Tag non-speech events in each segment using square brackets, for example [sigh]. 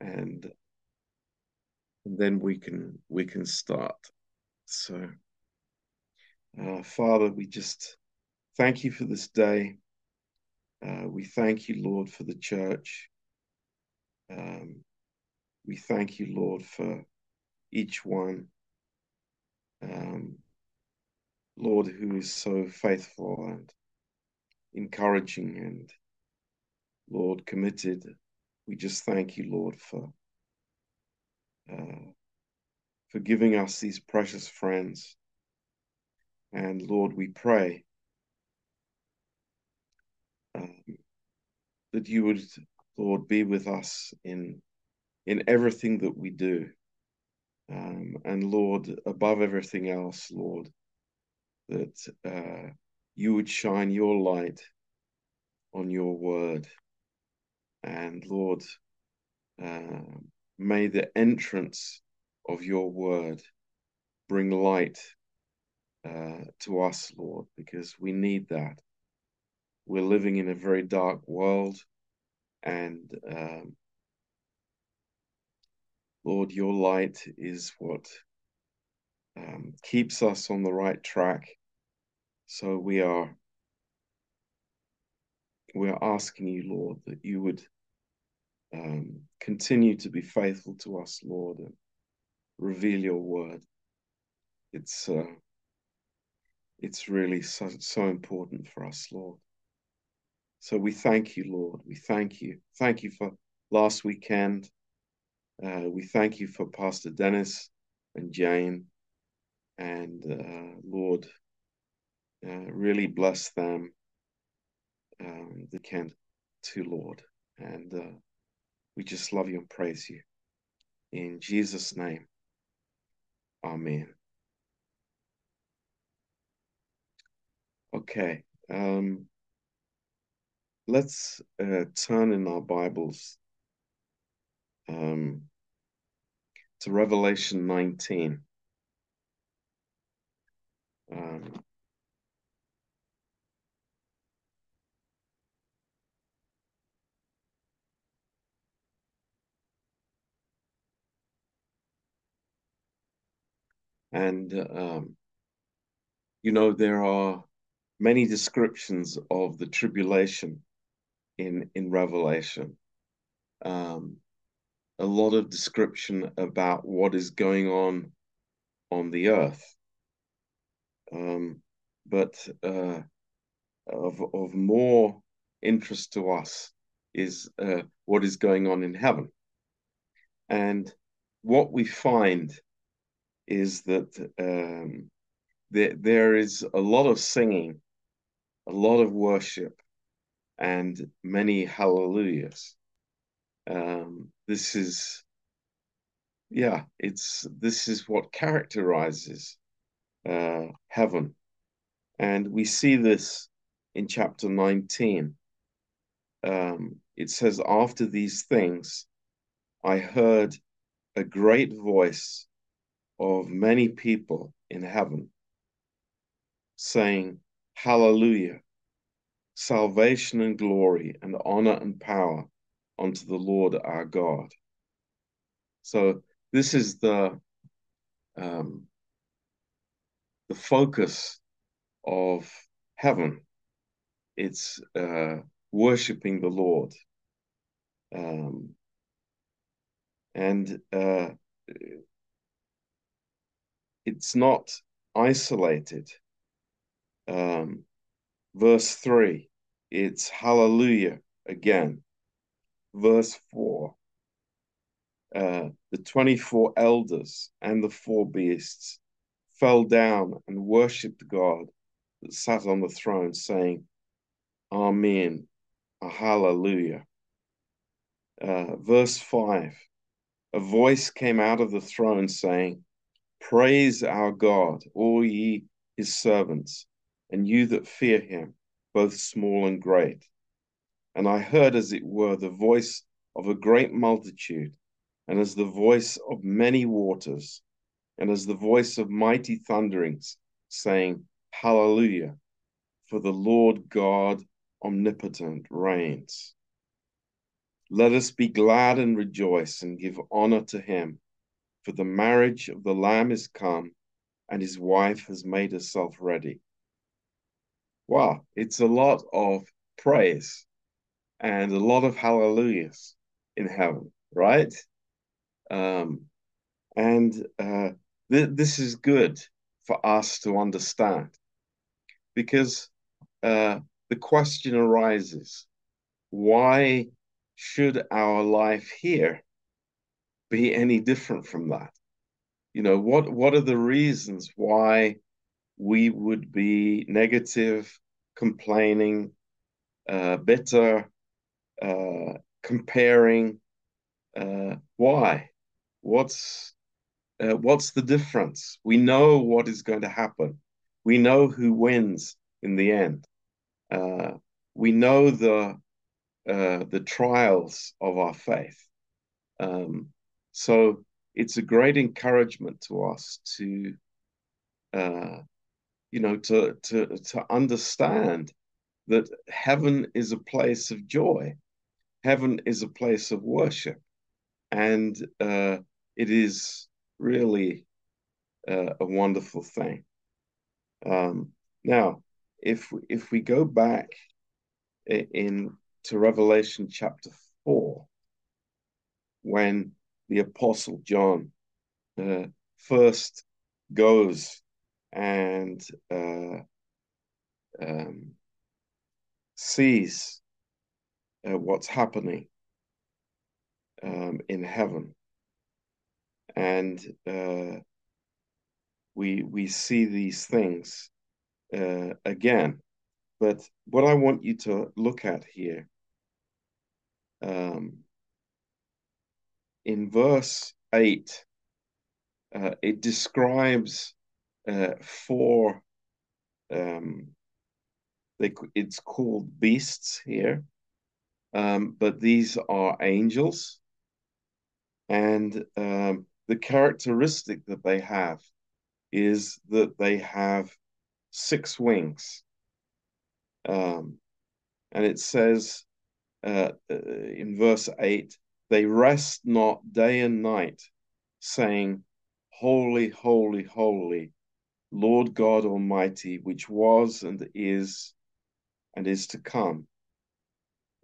and then we can we can start. So, uh, Father, we just thank you for this day. Uh, we thank you, Lord, for the church. Um, we thank you, Lord, for each one. Um, Lord, who is so faithful and encouraging and, Lord, committed. We just thank you, Lord, for uh, for giving us these precious friends. And Lord, we pray um, that you would, Lord, be with us in in everything that we do. Um, and Lord, above everything else, Lord, that uh, you would shine your light on your word. And Lord, uh, may the entrance of your word bring light uh, to us, Lord, because we need that. We're living in a very dark world, and um, Lord, your light is what um, keeps us on the right track. So we are we are asking you, Lord, that you would um, continue to be faithful to us, Lord, and reveal your word. It's uh, it's really so, so important for us, Lord. So we thank you, Lord. We thank you. Thank you for last weekend. Uh, we thank you for Pastor Dennis and Jane. And uh, Lord, uh, really bless them. Um, the can to Lord. And uh, we just love you and praise you. In Jesus' name, Amen. Okay. Um, let's uh, turn in our Bibles um, to Revelation 19. Um, and, um, you know, there are many descriptions of the tribulation in, in Revelation. Um, a lot of description about what is going on on the earth. Um, but uh, of, of more interest to us is uh, what is going on in heaven. And what we find is that um, there, there is a lot of singing, a lot of worship, and many hallelujahs. Um, this is, yeah, it's this is what characterizes uh, heaven, and we see this in chapter 19. Um, it says, After these things, I heard a great voice of many people in heaven saying, Hallelujah, salvation and glory and honor and power unto the Lord our God. So this is the um, the focus of heaven. It's uh, worshiping the Lord. Um, and uh, it's not isolated. Um, verse 3, it's hallelujah again. Verse 4, uh, the 24 elders and the four beasts fell down and worshipped God that sat on the throne, saying, Amen, a hallelujah. Uh, verse 5 A voice came out of the throne saying, Praise our God, all ye his servants, and you that fear him, both small and great. And I heard, as it were, the voice of a great multitude, and as the voice of many waters, and as the voice of mighty thunderings, saying, Hallelujah, for the Lord God omnipotent reigns. Let us be glad and rejoice and give honor to him, for the marriage of the Lamb is come, and his wife has made herself ready. Wow, it's a lot of praise and a lot of hallelujahs in heaven, right? Um, and uh, th this is good for us to understand because uh, the question arises why should our life here be any different from that? You know, what, what are the reasons why we would be negative, complaining, uh, bitter, uh, comparing? Uh, why? What's uh, what's the difference? We know what is going to happen. We know who wins in the end. Uh, we know the uh, the trials of our faith. Um, so it's a great encouragement to us to, uh, you know, to to to understand that heaven is a place of joy, heaven is a place of worship, and uh, it is really uh, a wonderful thing. Um, now, if if we go back in to Revelation chapter four, when the Apostle John uh, first goes and uh, um, sees uh, what's happening um, in heaven, and uh, we we see these things uh, again. But what I want you to look at here um, in verse 8, uh, it describes uh, four, um, they, it's called beasts here, um, but these are angels. And um, the characteristic that they have is that they have six wings. Um, and it says uh, uh, in verse 8, they rest not day and night, saying, Holy, holy, holy, Lord God Almighty, which was and is and is to come.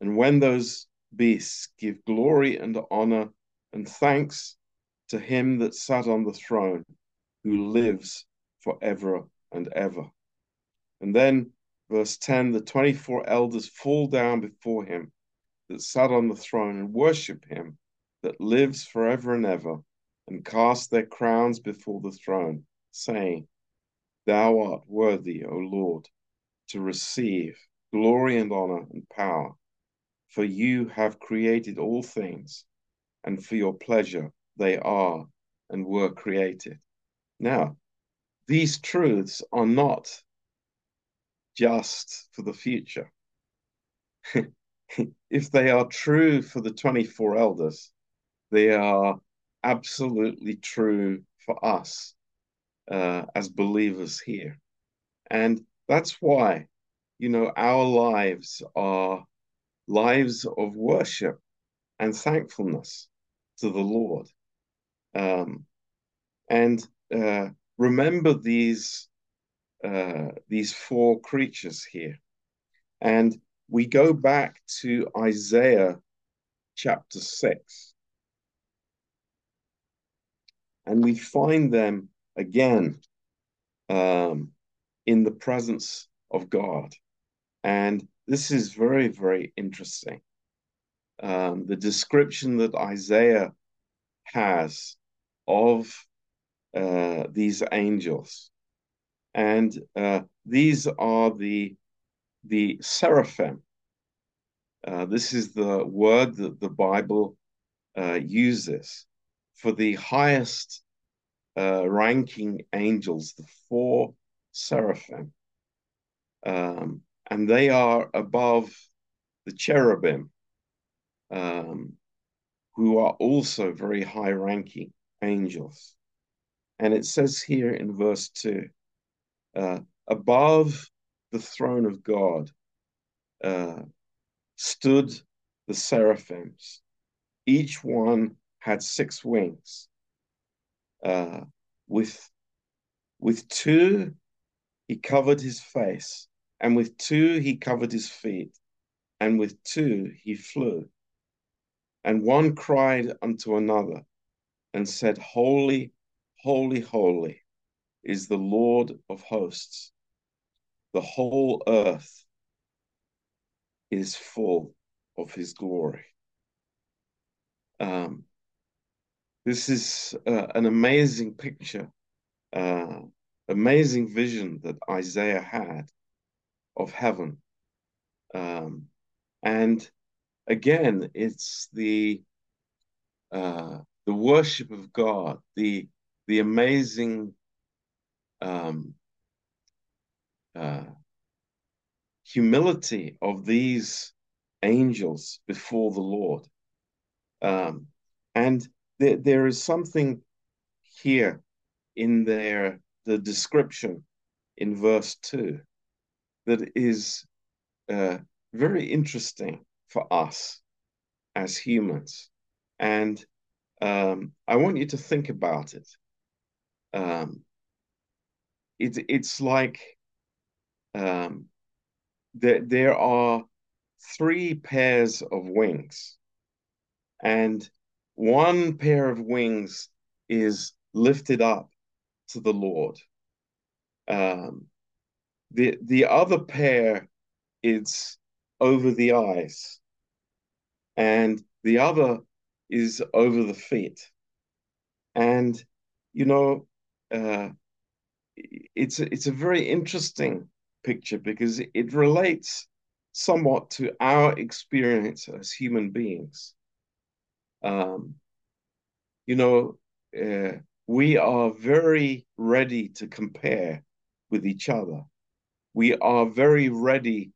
And when those beasts give glory and honor and thanks to him that sat on the throne, who lives forever and ever. And then, verse 10 the 24 elders fall down before him that sat on the throne and worship him that lives forever and ever, and cast their crowns before the throne, saying, Thou art worthy, O Lord, to receive glory and honor and power, for you have created all things, and for your pleasure they are and were created. Now, these truths are not just for the future. [laughs] if they are true for the 24 elders, they are absolutely true for us uh, as believers here. And that's why, you know, our lives are lives of worship and thankfulness to the Lord. Um, and uh, remember these uh, these four creatures here, and we go back to Isaiah chapter 6. And we find them again um, in the presence of God. And this is very, very interesting. Um, the description that Isaiah has of uh, these angels. And uh, these are the the seraphim. Uh, this is the word that the Bible uh, uses for the highest uh, ranking angels, the four seraphim. Um, and they are above the cherubim, um, who are also very high ranking angels. And it says here in verse 2 uh, above the throne of God uh, stood the seraphims. Each one had six wings. Uh, with, with two, he covered his face, and with two, he covered his feet, and with two, he flew. And one cried unto another and said, Holy, holy, holy is the Lord of hosts. The whole earth is full of his glory. Um, this is uh, an amazing picture, uh, amazing vision that Isaiah had of heaven. Um, and again, it's the uh, the worship of God, the the amazing um, uh, humility of these angels before the Lord. Um, and there, there is something here in their the description in verse 2 that is uh, very interesting for us as humans. And um, I want you to think about it. Um, it it's like um, there, there are three pairs of wings, and one pair of wings is lifted up to the Lord. Um, the the other pair is over the eyes, and the other is over the feet. And you know, uh, it's it's a very interesting picture because it relates somewhat to our experience as human beings. Um, you know, uh, we are very ready to compare with each other. We are very ready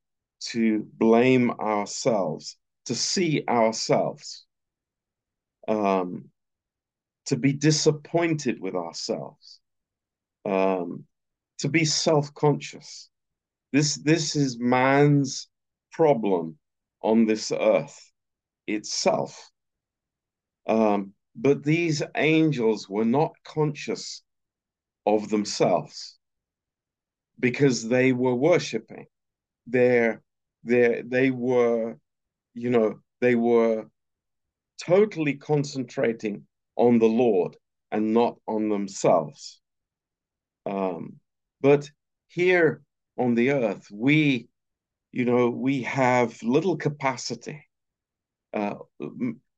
to blame ourselves, to see ourselves, um, to be disappointed with ourselves, um, to be self-conscious. This this is man's problem on this earth itself. Um, but these angels were not conscious of themselves because they were worshiping. They're, they're, they were, you know, they were totally concentrating on the Lord and not on themselves. Um, but here on the earth, we, you know, we have little capacity, uh,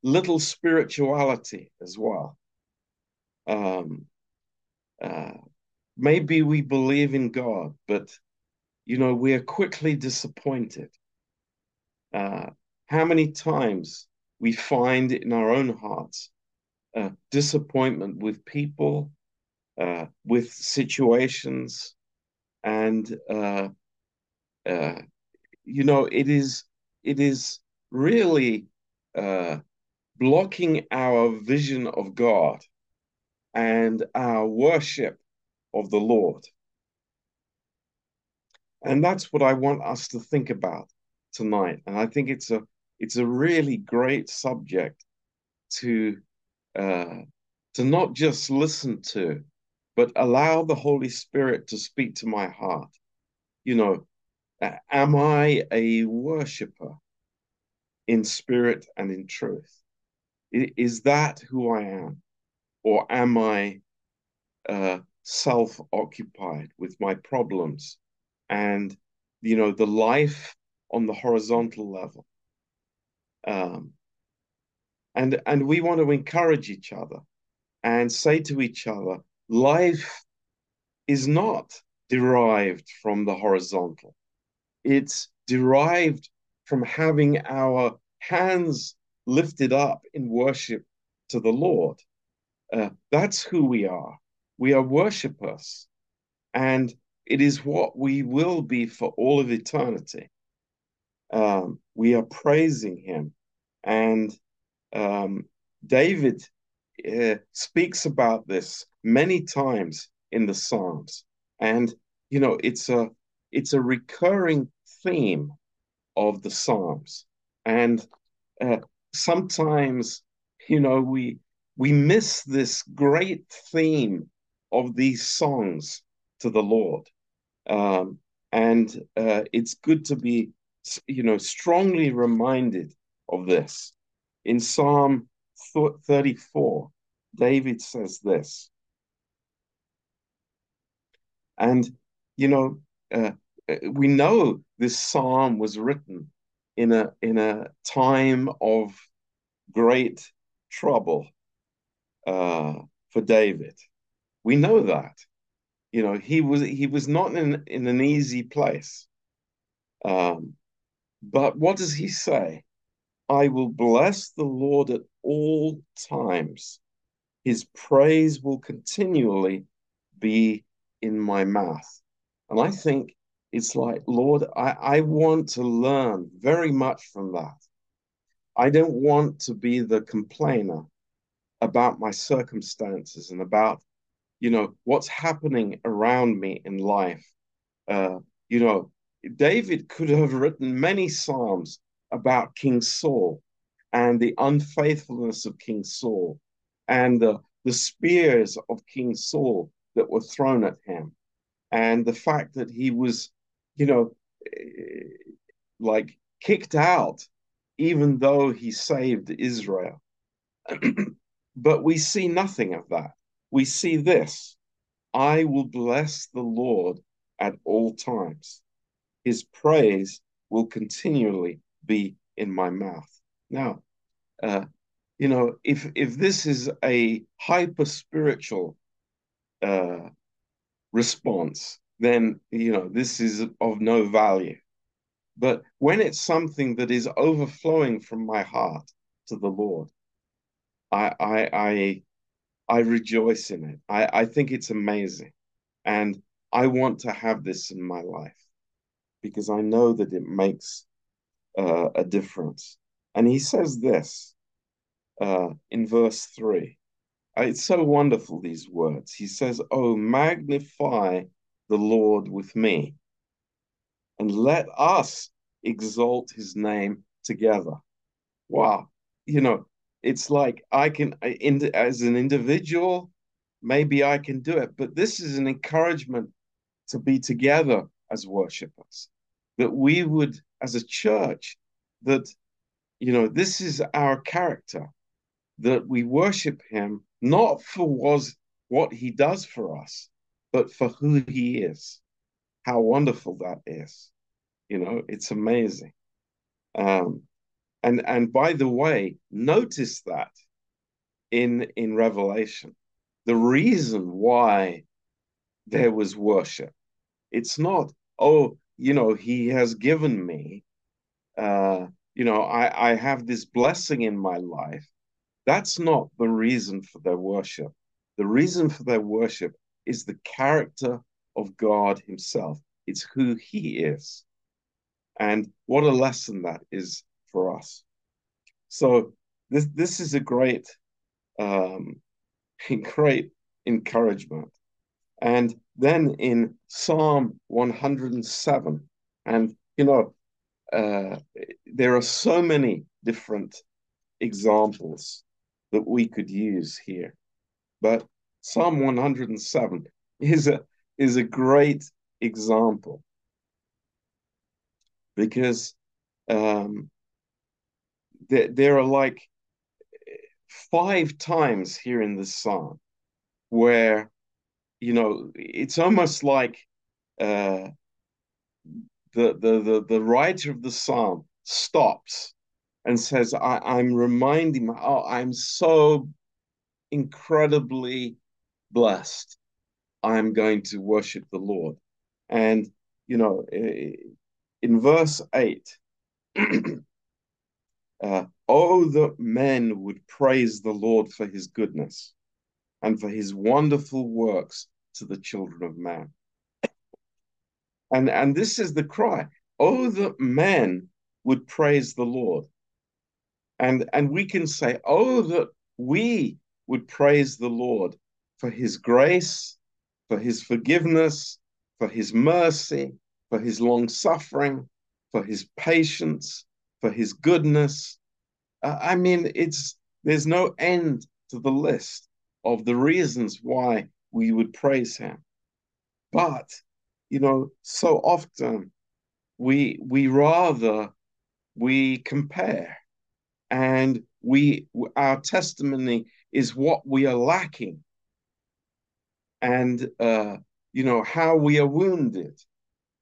little spirituality as well. Um, uh, maybe we believe in God, but, you know, we are quickly disappointed. Uh, how many times we find in our own hearts uh, disappointment with people, uh, with situations, and uh, uh, you know it is it is really uh, blocking our vision of God and our worship of the Lord. And that's what I want us to think about tonight. And I think it's a it's a really great subject to uh, to not just listen to, but allow the Holy Spirit to speak to my heart. You know, am I a worshiper in spirit and in truth? Is that who I am? Or am I uh, self occupied with my problems and, you know, the life on the horizontal level? Um, and, and we want to encourage each other and say to each other, life is not derived from the horizontal. It's derived from having our hands lifted up in worship to the Lord. Uh, that's who we are. We are worshippers. And it is what we will be for all of eternity. Um, we are praising him. And um, David uh, speaks about this many times in the Psalms. And, you know, it's a, it's a recurring theme of the Psalms. And uh, sometimes, you know, we we miss this great theme of these songs to the Lord. Um, and uh, it's good to be, you know, strongly reminded of this. In Psalm 34, David says this. And, you know, uh, we know this psalm was written in a in a time of great trouble uh, for David. We know that. You know, he was he was not in, in an easy place. Um, but what does he say? I will bless the Lord at all times. His praise will continually be in my mouth. And I think it's like, Lord, I, I want to learn very much from that. I don't want to be the complainer about my circumstances and about, you know, what's happening around me in life. Uh, you know, David could have written many psalms about King Saul and the unfaithfulness of King Saul and the, the spears of King Saul that were thrown at him and the fact that he was you know, eh, like kicked out, even though he saved Israel. [clears throat] but we see nothing of that. We see this I will bless the Lord at all times. His praise will continually be in my mouth. Now, uh, you know, if if this is a hyper spiritual uh, response, then you know this is of no value. But when it's something that is overflowing from my heart to the Lord, I I I, I rejoice in it. I, I think it's amazing. And I want to have this in my life because I know that it makes uh, a difference. And he says this uh, in verse 3. It's so wonderful, these words. He says, Oh, magnify the Lord with me. And let us exalt his name together. Wow. You know, it's like I can, as an individual, maybe I can do it, but this is an encouragement to be together as worshipers, that we would, as a church, that, you know, this is our character, that we worship him not for was what he does for us, but for who he is. How wonderful that is. You know, it's amazing. Um, and and by the way, notice that in in Revelation, the reason why there was worship, it's not, oh, you know, he has given me, uh, you know, I, I have this blessing in my life. That's not the reason for their worship. The reason for their worship is the character of God Himself. It's who He is. And what a lesson that is for us. So this this is a great um, [laughs] great encouragement. And then in Psalm 107, and you know, uh, there are so many different examples that we could use here. But Psalm 107 is a is a great example because um, there, there are like five times here in the psalm where you know it's almost like uh, the, the the the writer of the psalm stops and says, I, "I'm reminding my oh, I'm so incredibly blessed, I'm going to worship the Lord. And, you know, in verse 8, [clears throat] uh, oh, that men would praise the Lord for his goodness and for his wonderful works to the children of man. And, and this is the cry. Oh, that men would praise the Lord. And, and we can say, oh, that we would praise the Lord for his grace, for his forgiveness, for his mercy, for his long suffering, for his patience, for his goodness. Uh, I mean, it's there's no end to the list of the reasons why we would praise him. But, you know, so often we we rather we compare and we our testimony is what we are lacking. And uh, you know how we are wounded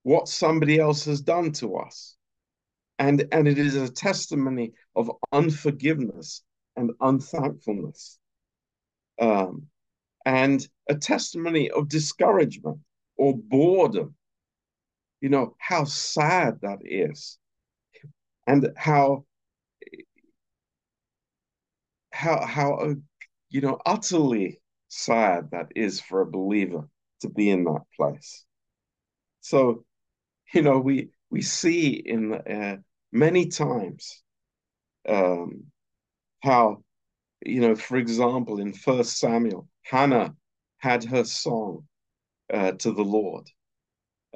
what somebody else has done to us. And and it is a testimony of unforgiveness and unthankfulness. Um, and a testimony of discouragement or boredom. You know how sad that is. And how how how uh, you know utterly sad that is for a believer to be in that place. So you know we we see in uh, many times um, how you know for example in first samuel hannah had her song uh, to the lord.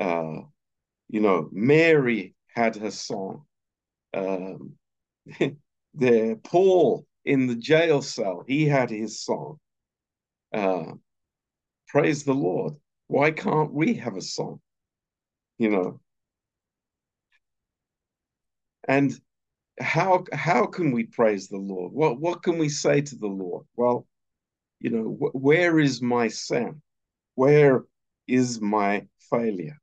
Uh, you know mary had her song. Um, [laughs] the paul in the jail cell he had his song. Uh, praise the lord. Why can't we have a song? You know? And how how can we praise the Lord? What what can we say to the Lord? Well, you know, wh- where is my sin? Where is my failure?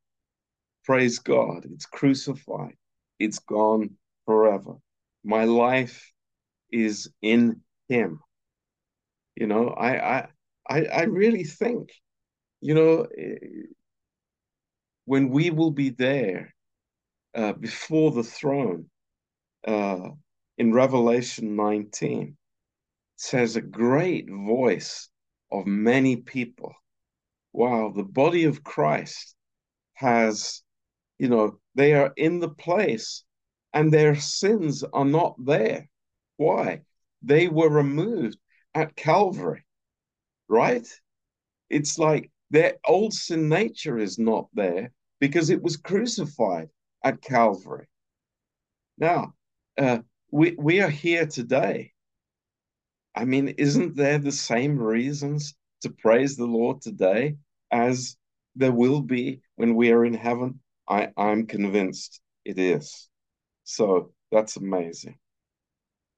Praise God, it's crucified. It's gone forever. My life is in him. You know, I I I, I really think, you know, eh, when we will be there uh, before the throne, uh, in Revelation 19 says a great voice of many people. Wow, the body of Christ has, you know, they are in the place and their sins are not there. Why? They were removed at Calvary, right? It's like their old sin nature is not there because it was crucified at Calvary. Now, uh, we we are here today. I mean, isn't there the same reasons to praise the Lord today as there will be when we are in heaven? I, I'm convinced it is. So that's amazing.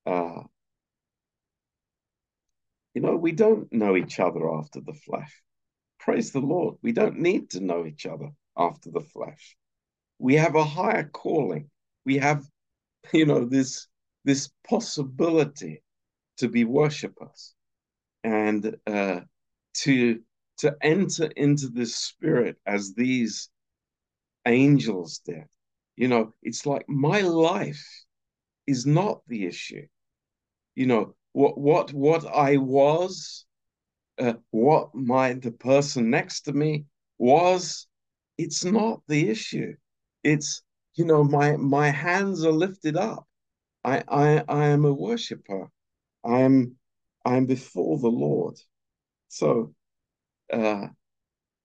Uh, you know, we don't know each other after the flesh. Praise the Lord. We don't need to know each other after the flesh. We have a higher calling. We have, [laughs] you know, this this possibility to be worshippers and uh, to to enter into this spirit as these angels did. You know, it's like my life is not the issue. You know, what what what I was, uh, what my the person next to me was, it's not the issue. It's you know, my my hands are lifted up I, I, I am a worshiper. I am, I am before the Lord. So, uh,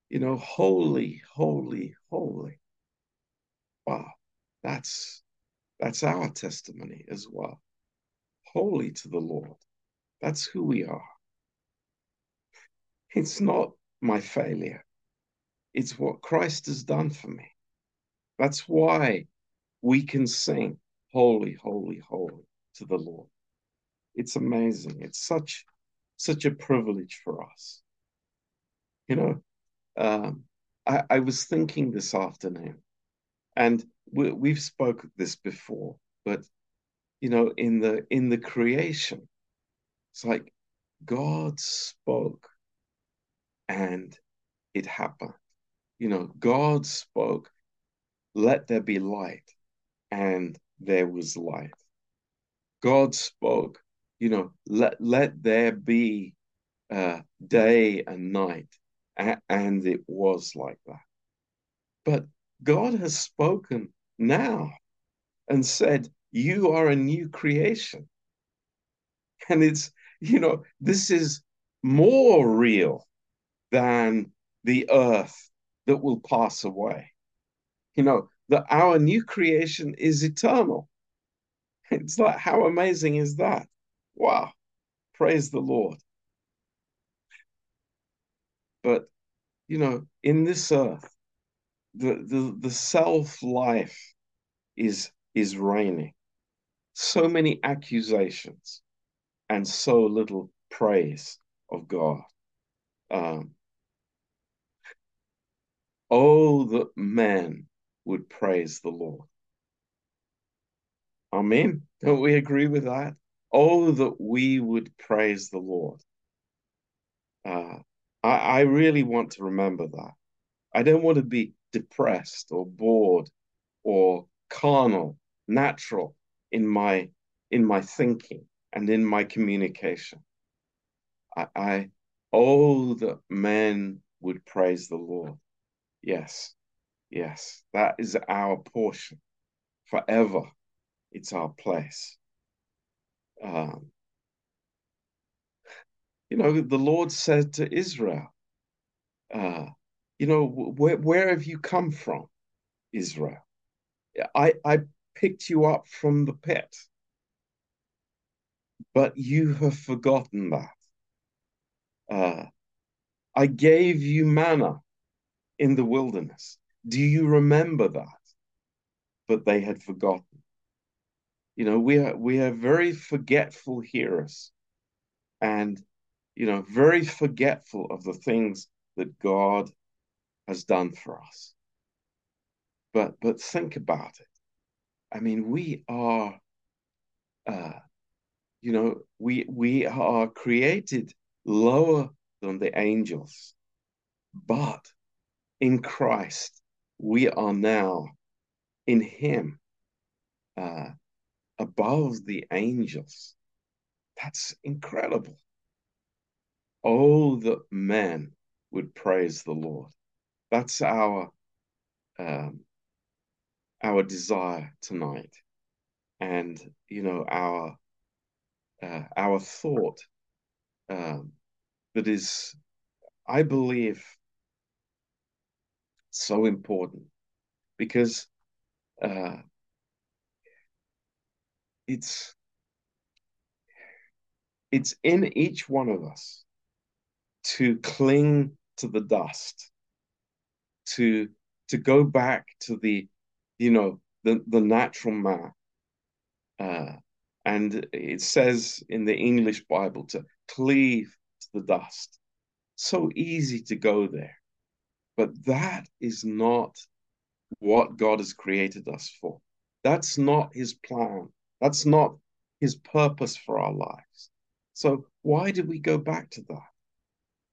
you know, holy, holy, holy. Wow, that's that's our testimony as well. Holy to the Lord. That's who we are. It's not my failure. It's what Christ has done for me. That's why we can sing holy, holy, holy to the Lord. It's amazing. It's such such a privilege for us. You know, um, I, I, was thinking this afternoon, and we, we've spoke this before, but you know, in the in the creation, it's like God spoke, and it happened. You know, God spoke, "Let there be light," and there was light. God spoke, you know, let, let there be uh, day and night. and it was like that. But God has spoken now and said, You are a new creation. And it's, you know, this is more real than the earth that will pass away. You know, that our new creation is eternal. It's like, how amazing is that? Wow. Praise the Lord. But, you know, in this earth, the, the, the self life is, is reigning. So many accusations and so little praise of God. Um, oh, that men would praise the Lord. Amen. Don't we agree with that? Oh, that we would praise the Lord. Uh, I, I really want to remember that. I don't want to be depressed or bored or carnal, natural in my in my thinking and in my communication. I, I oh that men would praise the Lord. Yes, yes, that is our portion forever. It's our place. Um, you know, the Lord said to Israel, uh, you know, where, where have you come from, Israel? I, I picked you up from the pit, but you have forgotten that. Uh, I gave you manna in the wilderness. Do you remember that? But they had forgotten. You know, we are we are very forgetful hearers, and you know, very forgetful of the things that God has done for us. But but think about it. I mean, we are, uh, you know, we we are created lower than the angels, but in Christ we are now in Him uh, above the angels. That's incredible. Oh, that men would praise the Lord. That's our um, our desire tonight, and you know our uh, our thought um, that is, I believe, so important because uh, it's it's in each one of us to cling to the dust, to to go back to the, you know, the the natural man. Uh, and it says in the English Bible to cleave to the dust. So easy to go there. But that is not what God has created us for. That's not his plan. That's not his purpose for our lives. So why did we go back to that?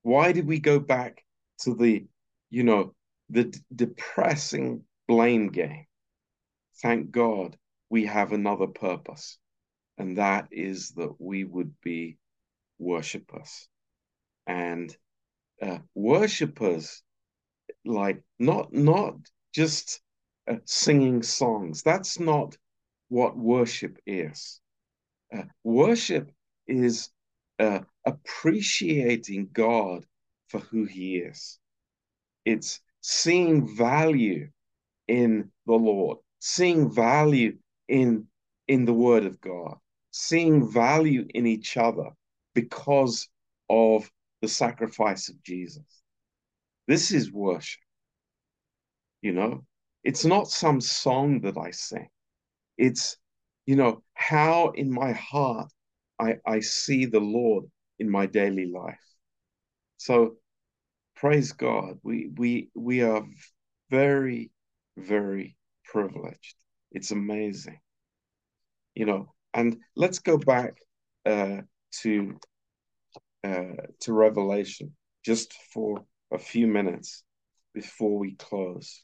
Why did we go back to the, you know, the depressing blame game? Thank God we have another purpose, and that is that we would be worshippers. And uh, worshippers, like not not just uh, singing songs. That's not what worship is. Uh, worship is uh, appreciating God for who He is. It's seeing value in the Lord, seeing value in in the Word of God, seeing value in each other because of the sacrifice of Jesus. This is worship. You know, it's not some song that I sing. It's, you know, how in my heart I, I see the Lord in my daily life. So praise God. We we we are very, very privileged. It's amazing. You know, and let's go back uh, to uh, to Revelation just for a few minutes before we close.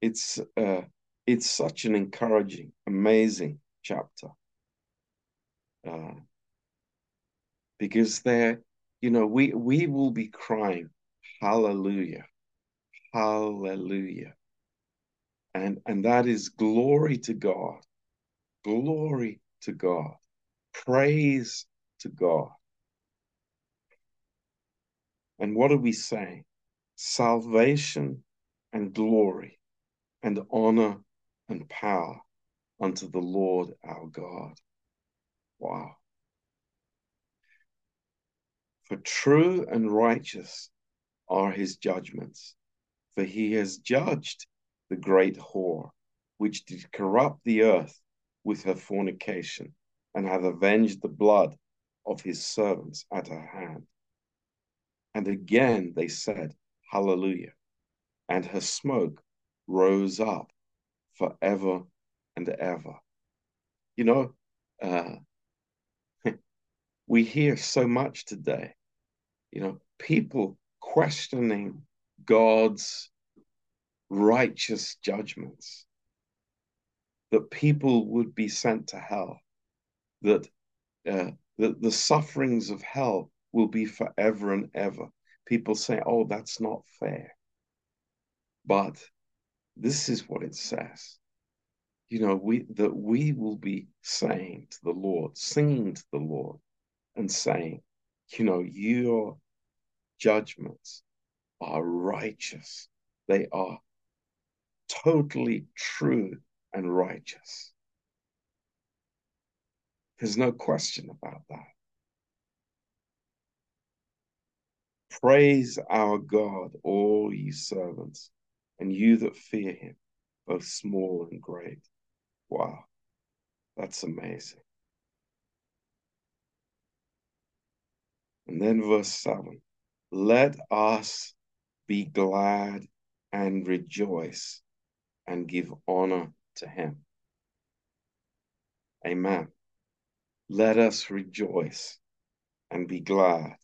It's uh, it's such an encouraging, amazing chapter. Uh, because there, you know, we we will be crying, hallelujah, hallelujah. And and that is glory to God, glory to God. Praise to God. And what are we saying? Salvation and glory and honor and power unto the Lord our God. Wow. For true and righteous are his judgments, for he has judged the great whore, which did corrupt the earth with her fornication, and hath avenged the blood of his servants at her hand. And again they said, Hallelujah. And her smoke rose up forever and ever. You know, uh, [laughs] we hear so much today, you know, people questioning God's righteous judgments, that people would be sent to hell, that, uh, that the sufferings of hell will be forever and ever. People say, oh, that's not fair. But this is what it says. You know, we that we will be saying to the Lord, singing to the Lord, and saying, you know, your judgments are righteous. They are totally true and righteous. There's no question about that. Praise our God, all ye servants, and you that fear him, both small and great. Wow, that's amazing. And then verse 7 Let us be glad and rejoice and give honor to him. Amen. Let us rejoice and be glad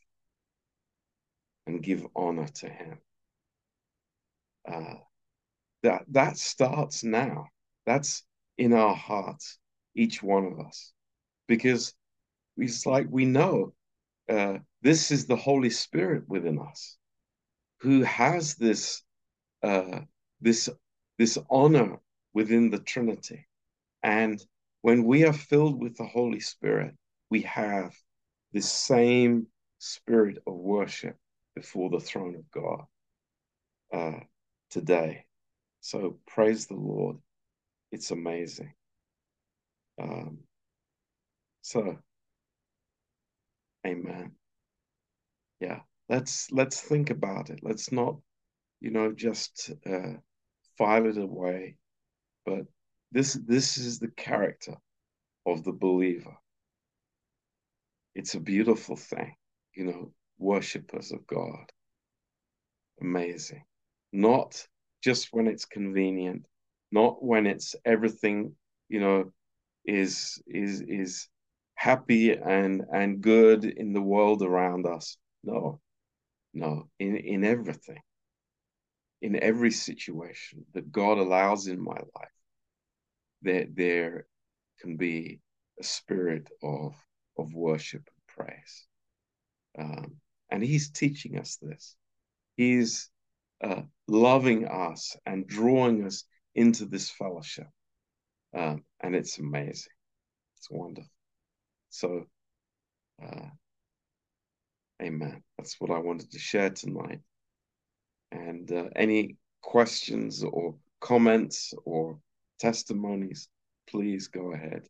and give honor to him. Uh, that that starts now. That's in our hearts, each one of us, because it's like we know uh, this is the Holy Spirit within us, who has this uh, this this honor within the Trinity, and when we are filled with the Holy Spirit, we have this same spirit of worship before the throne of God uh, today. So praise the Lord. It's amazing. Um, so, amen. Yeah, let's let's think about it. Let's not, you know, just uh, file it away. But this this is the character of the believer. It's a beautiful thing, you know, worshippers of God. Amazing. Not just when it's convenient, not when it's everything, you know, is is is happy and and good in the world around us. No, no, in in everything, in every situation that God allows in my life, there there can be a spirit of of worship and praise. Um, and He's teaching us this. He's uh, loving us and drawing us into this fellowship. Um, and it's amazing. It's wonderful. So, uh, amen. That's what I wanted to share tonight. And uh, any questions or comments or testimonies, please go ahead.